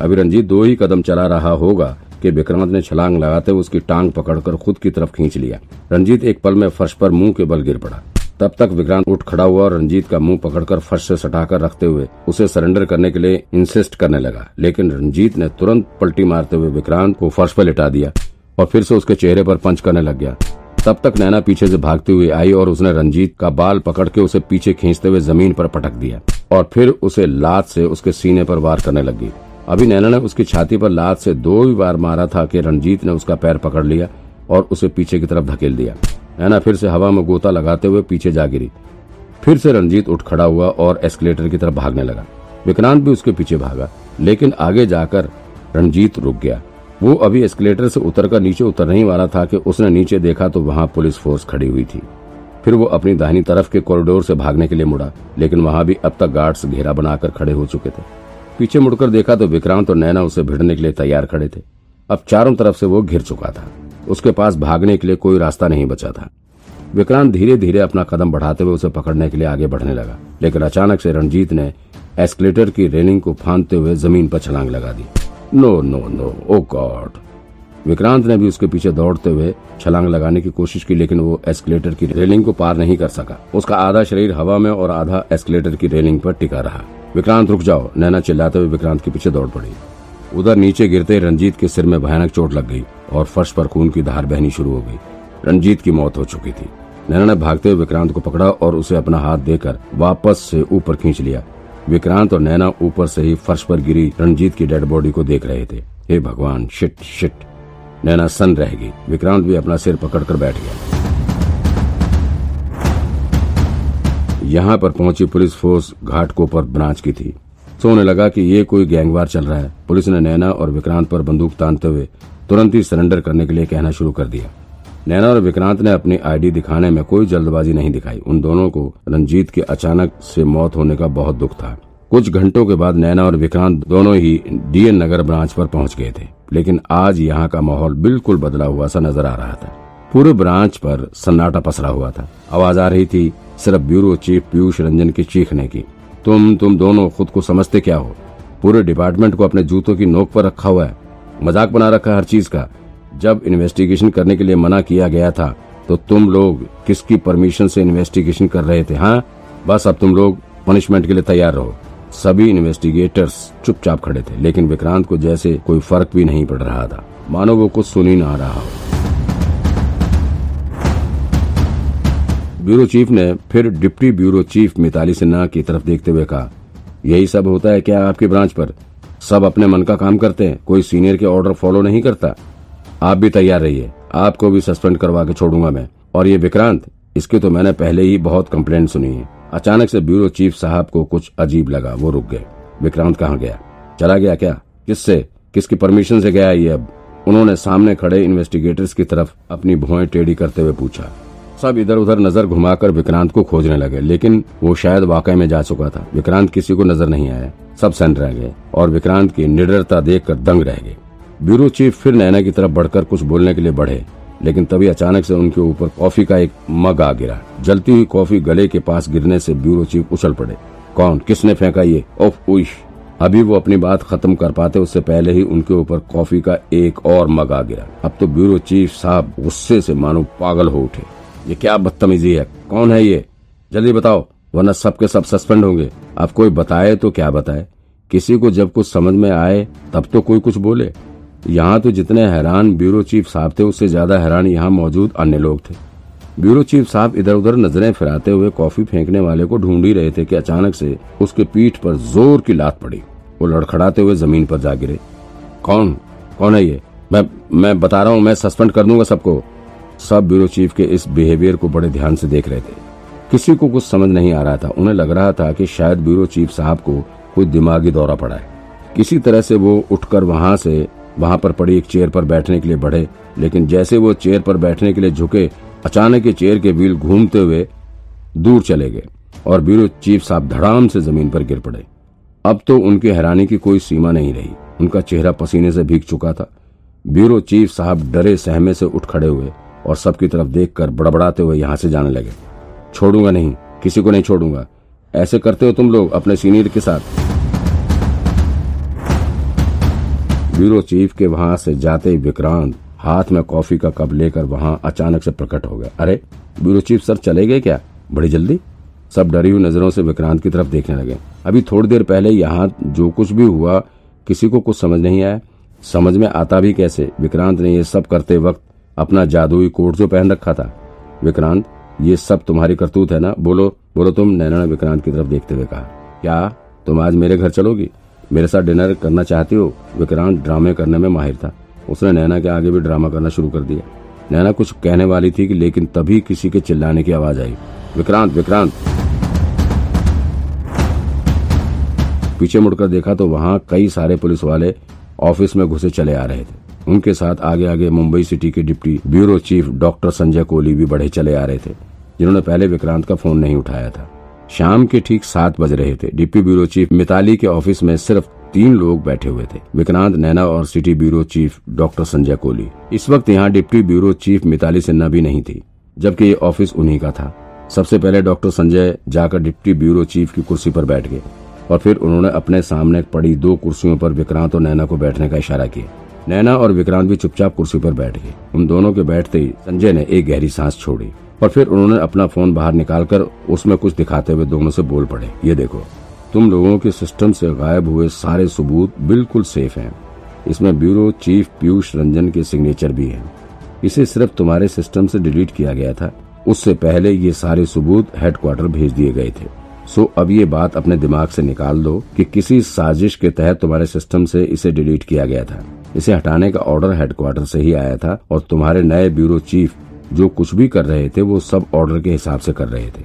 अभी रंजीत दो ही कदम चला रहा होगा कि विक्रांत ने छलांग लगाते हुए उसकी टांग पकड़कर खुद की तरफ़ खींच लिया। रंजीत एक पल में फर्श पर मुँह के बल गिर पड़ा। तब तक विक्रांत उठ खड़ा हुआ और रंजीत का मुँह पकड़कर फर्श से सटाकर रखते हुए उसे सरेंडर करने के लिए इंसिस्ट करने लगा। लेकिन रंजीत ने तुरंत पलटी मारते हुए विक्रांत को फर्श पर लिटा दिया और फिर से उसके चेहरे पर पंच करने लग गया। तब तक नैना पीछे से भागती हुई आई और उसने रंजीत का बाल पकड़ के उसे पीछे खींचते हुए ज़मीन पर पटक दिया और फिर उसे लात से उसके सीने पर वार करने लगी अभी नैना ने उसकी छाती पर लात से दो ही बार मारा था कि रणजीत ने उसका पैर पकड़ लिया और उसे पीछे की तरफ़ धकेल दिया। नैना फिर से हवा में गोता लगाते हुए पीछे जा गिरी। फिर से रणजीत उठ खड़ा हुआ और एस्केलेटर की तरफ़ भागने लगा। विक्रांत भी उसके पीछे भागा, लेकिन आगे जाकर रणजीत रुक गया। वो अभी एस्केलेटर से उतरकर नीचे उतरने ही वाला था कि उसने नीचे देखा तो वहाँ पुलिस फोर्स खड़ी हुई थी। फिर वो अपनी दाहिनी तरफ़ के कॉरिडोर से भागने के लिए मुड़ा, लेकिन वहाँ भी अब तक गार्ड्स घेरा बनाकर खड़े हो चुके थे। पीछे मुड़कर देखा तो विक्रांत और नैना उसे भिड़ने के लिए तैयार खड़े थे। अब चारों तरफ़ से वो घिर चुका था। उसके पास भागने के लिए कोई रास्ता नहीं बचा था। विक्रांत धीरे धीरे अपना कदम बढ़ाते हुए उसे पकड़ने के लिए आगे बढ़ने लगा। लेकिन अचानक से रणजीत ने एस्केलेटर की रेलिंग को फांदते हुए ज़मीन पर छलांग लगा दी। No no no, oh God. Vikrant ने भी उसके पीछे दौड़ते हुए छलांग लगाने की कोशिश की, लेकिन वो एस्केलेटर की रेलिंग को पार नहीं कर सका। उसका आधा शरीर हवा में और आधा एस्केलेटर की रेलिंग पर टिका रहा। विक्रांत, रुक जाओ। नैना चिल्लाते हुए विक्रांत के पीछे दौड़ पड़ी। उधर नीचे गिरते रंजीत के सिर में भयानक चोट लग गई और फर्श पर खून की धार बहनी शुरू हो गई। रंजीत की मौत हो चुकी थी। नैना ने भागते हुए विक्रांत को पकड़ा और उसे अपना हाथ देकर वापस से ऊपर खींच लिया। विक्रांत और नैना ऊपर से ही फर्श पर गिरी रंजीत की डेड बॉडी को देख रहे थे। हे भगवान, शिट शिट। नैना सन रह गई। विक्रांत भी अपना सिर पकड़कर बैठ गया। यहाँ पर पहुँची पुलिस फोर्स घाटकोपर ब्रांच की थी। सोने लगा कि ये कोई गैंगवार चल रहा है। पुलिस ने नैना और विक्रांत पर बंदूक तानते हुए तुरंत ही सरेंडर करने के लिए कहना शुरू कर दिया। नैना और विक्रांत ने अपनी आईडी दिखाने में कोई जल्दबाजी नहीं दिखाई। उन दोनों को रंजीत के अचानक से मौत होने का बहुत दुख था। कुछ घंटों के बाद नैना और विक्रांत दोनों ही डीएन नगर ब्रांच पर पहुँच गए थे। लेकिन आज यहाँ का माहौल बिल्कुल बदला हुआ सा नज़र आ रहा था। पूरे ब्रांच पर सन्नाटा पसरा हुआ था। आवाज़ आ रही थी, सिर्फ़ ब्यूरो चीफ पीयूष रंजन की चीखने की। तुम तुम दोनों खुद को समझते क्या हो? पूरे डिपार्टमेंट को अपने जूतों की नोक पर रखा हुआ है। मज़ाक बना रखा हर चीज़ का। जब इन्वेस्टिगेशन करने के लिए मना किया गया था तो तुम लोग किसकी परमिशन से इन्वेस्टिगेशन कर रहे थे हाँ? बस अब तुम लोग पनिशमेंट के लिए तैयार रहो। सभी इन्वेस्टिगेटर्स चुपचाप खड़े थे, लेकिन विक्रांत को जैसे कोई फ़र्क भी नहीं पड़ रहा था। मानो वो कुछ सुन ही ना रहा हो। ब्यूरो चीफ ने फिर deputy bureau chief Mitali Sinha की तरफ़ देखते हुए कहा, यही सब होता है क्या आपकी ब्रांच पर? सब अपने मन का काम करते हैं, कोई सीनियर के ऑर्डर फॉलो नहीं करता? आप भी तैयार रहिए, आपको भी सस्पेंड करवा के छोड़ूँगा मैं। और ये विक्रांत, इसकी तो मैंने पहले ही बहुत कंप्लेंट सुनी है। अचानक से ब्यूरो चीफ साहब को कुछ अजीब लगा, वो रुक गए। विक्रांत कहाँ गया? चला गया क्या? किससे? किसकी परमिशन से गया ये अब? उन्होंने सामने खड़े इन्वेस्टिगेटर्स की तरफ़ अपनी भुआएँ टेढ़ी करते हुए पूछा। सब इधर उधर नज़र घुमाकर विक्रांत को खोजने लगे, लेकिन वो शायद वाकई में जा चुका था। विक्रांत किसी को नज़र नहीं आया। सब सन रह गए और विक्रांत की निडरता देखकर दंग रह गए ब्यूरो चीफ फिर नैना की तरफ़ बढ़कर कुछ बोलने के लिए बढ़े, लेकिन तभी अचानक से उनके ऊपर कॉफ़ी का एक मग आ गिरा। जलती हुई कॉफ़ी गले के पास गिरने से ब्यूरो चीफ उछल पड़े। कौन? किसने फेंका ये? ओफ उश अभी वो अपनी बात खत्म कर पाते, उससे पहले ही उनके ऊपर कॉफ़ी का एक और मग आ गिरा। अब तो ब्यूरो चीफ साहब गुस्से से मानो पागल हो उठे। ये क्या बदतमीजी है? कौन है ये? जल्दी बताओ, वरना सबके सब सस्पेंड होंगे। अब कोई बताए तो क्या बताए? किसी को जब कुछ समझ में आए, तब तो कोई कुछ बोले। यहाँ तो जितने हैरान ब्यूरो चीफ साहब थे, उससे ज़्यादा हैरान यहाँ मौजूद अन्य लोग थे। ब्यूरो चीफ साहब इधर उधर नज़रें फिराते हुए कॉफ़ी फेंकने वाले को ढूंढ ही रहे थे कि अचानक से उसके पीठ पर ज़ोर की लात पड़ी। वो लड़खड़ाते हुए ज़मीन पर जा गिरे। कौन? कौन है ये? मैं मैं बता रहा हूँ, मैं सस्पेंड कर दूँगा सबको। सब ब्यूरो चीफ के इस बिहेवियर को बड़े ध्यान से देख रहे थे। किसी को कुछ समझ नहीं आ रहा था। उन्हें लग रहा था कि शायद ब्यूरो चीफ साहब को कोई दिमागी दौरा पड़ा है। किसी तरह से वो उठकर वहाँ से, वहाँ पर पड़ी एक चेयर पर बैठने के लिए बढ़े, लेकिन जैसे वो चेयर पर बैठने के लिए झुके, अचानक चेयर के व्हील घूमते हुए दूर चले गए और ब्यूरो चीफ साहब धड़ाम से ज़मीन पर गिर पड़े। अब तो उनकी हैरानी की कोई सीमा नहीं रही। उनका चेहरा पसीने से भीग चुका था। ब्यूरो चीफ साहब डरे सहमे से उठ खड़े हुए। और सबकी तरफ़ देखकर बड़बड़ाते हुए यहाँ से जाने लगे। छोड़ूँगा नहीं, किसी को नहीं छोड़ूँगा। ऐसे करते हो तुम लोग अपने सीनियर के साथ। ब्यूरो चीफ के वहाँ से जाते ही विक्रांत हाथ में कॉफ़ी का कप लेकर वहाँ अचानक से प्रकट हो गया। अरे, ब्यूरो चीफ सर चले गए क्या? बड़ी जल्दी? सब डरी हुई नज़रों से विक्रांत की तरफ़ देखने लगे। अभी थोड़ी देर पहले यहाँ जो कुछ भी हुआ, किसी को कुछ समझ नहीं आया। समझ में आता भी कैसे? विक्रांत ने ये सब करते वक्त अपना जादुई कोट जो पहन रखा था। विक्रांत, ये सब तुम्हारी करतूत है ना? बोलो बोलो तुम, नैना ने विक्रांत की तरफ़ देखते हुए कहा। क्या? तुम आज मेरे घर चलोगी? मेरे साथ डिनर करना चाहती हो? विक्रांत ड्रामे करने में माहिर था। उसने नैना के आगे भी ड्रामा करना शुरू कर दिया। नैना कुछ कहने वाली थी कि लेकिन तभी किसी के चिल्लाने की आवाज़ आई। विक्रांत विक्रांत! पीछे मुड़कर देखा तो वहाँ कई सारे पुलिस वाले ऑफ़िस में घुसे चले आ रहे थे। उनके साथ आगे आगे मुंबई सिटी के deputy bureau chief doctor Sanjay Kohli भी बढ़े चले आ रहे थे, जिन्होंने पहले विक्रांत का फ़ोन नहीं उठाया था। शाम के ठीक सात बज रहे थे। डिप्टी ब्यूरो चीफ मिताली के ऑफ़िस में सिर्फ़ तीन लोग बैठे हुए थे, विक्रांत नैना और city bureau chief doctor Sanjay Kohli. इस वक्त यहाँ deputy bureau chief Mitali Sinha भी नहीं थी, जबकि ये ऑफ़िस उन्हीं का था। सबसे पहले डॉक्टर संजय जाकर डिप्टी ब्यूरो चीफ की कुर्सी पर बैठ गए, और फिर उन्होंने अपने सामने पड़ी दो कुर्सियों पर विक्रांत और नैना को बैठने का इशारा किया। नैना और विक्रांत भी चुपचाप कुर्सी पर बैठ गए। उन दोनों के बैठते ही संजय ने एक गहरी सांस छोड़ी और फिर उन्होंने अपना फ़ोन बाहर निकालकर उसमें कुछ दिखाते हुए दोनों से बोल पड़े, ये देखो, तुम लोगों के सिस्टम से गायब हुए सारे सबूत बिल्कुल सेफ़ हैं। इसमें ब्यूरो, चीफ, पीयूष, रंजन के सिग्नेचर भी हैं। इसे सिर्फ़ तुम्हारे सिस्टम से डिलीट किया गया था। उससे पहले ये सारे सबूत हेडक्वार्टर भेज दिए गए थे। सो, अब ये बात अपने दिमाग से निकाल दो कि किसी साजिश के तहत तुम्हारे सिस्टम से इसे डिलीट किया गया था। इसे हटाने का ऑर्डर हेडक्वार्टर से ही आया था और तुम्हारे नए ब्यूरो चीफ जो कुछ भी कर रहे थे वो सब ऑर्डर के हिसाब से कर रहे थे।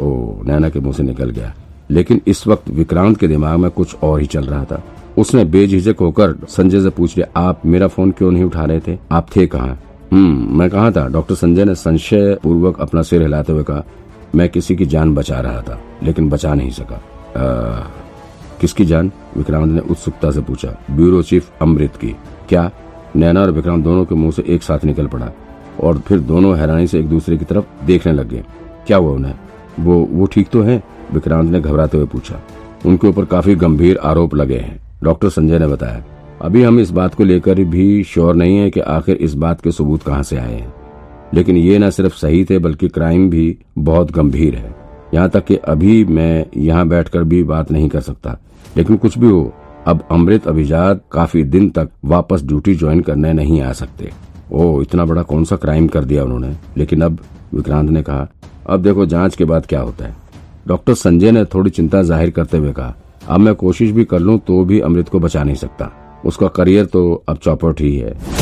ओ नैना के मुँह से निकल गया। लेकिन इस वक्त विक्रांत के दिमाग में कुछ और ही चल रहा था। उसने बेझिझक होकर संजय से पूछ लिया आप मेरा फ़ोन क्यों नहीं उठा रहे थे? आप थे कहाँ? हम्म मैं कहा था? डॉक्टर संजय ने संशय पूर्वक अपना सिर हिलाते हुए कहा मैं किसी की जान बचा रहा था लेकिन बचा नहीं सका। आ, किसकी जान? विक्रांत ने उत्सुकता से पूछा। ब्यूरो चीफ अमृत की। क्या? नैना और विक्रांत दोनों के मुँह से एक साथ निकल पड़ा और फिर दोनों हैरानी से एक दूसरे की तरफ़ देखने लग गए। क्या हुआ उन्हें? वो वो ठीक तो है? विक्रांत ने घबराते हुए पूछा। उनके ऊपर काफ़ी गंभीर आरोप लगे हैं, डॉक्टर संजय ने बताया। अभी हम इस बात को लेकर भी श्योर नहीं है कि आखिर इस बात के सबूत कहाँ से आए हैं। लेकिन ये न सिर्फ़ सही थे, बल्कि क्राइम भी बहुत गंभीर है। यहाँ तक कि अभी मैं यहाँ बैठकर भी बात नहीं कर सकता। लेकिन कुछ भी हो, अब अमृत अभिजात काफ़ी दिन तक वापस ड्यूटी ज्वाइन करने नहीं आ सकते। ओ इतना बड़ा कौन सा क्राइम कर दिया उन्होंने? लेकिन अब विक्रांत ने कहा, अब देखो जाँच के बाद क्या होता है। डॉक्टर संजय ने थोड़ी चिंता ज़ाहिर करते हुए कहा, अब मैं कोशिश भी कर लूँ तो भी अमृत को बचा नहीं सकता। उसका करियर तो अब चौपट ही है।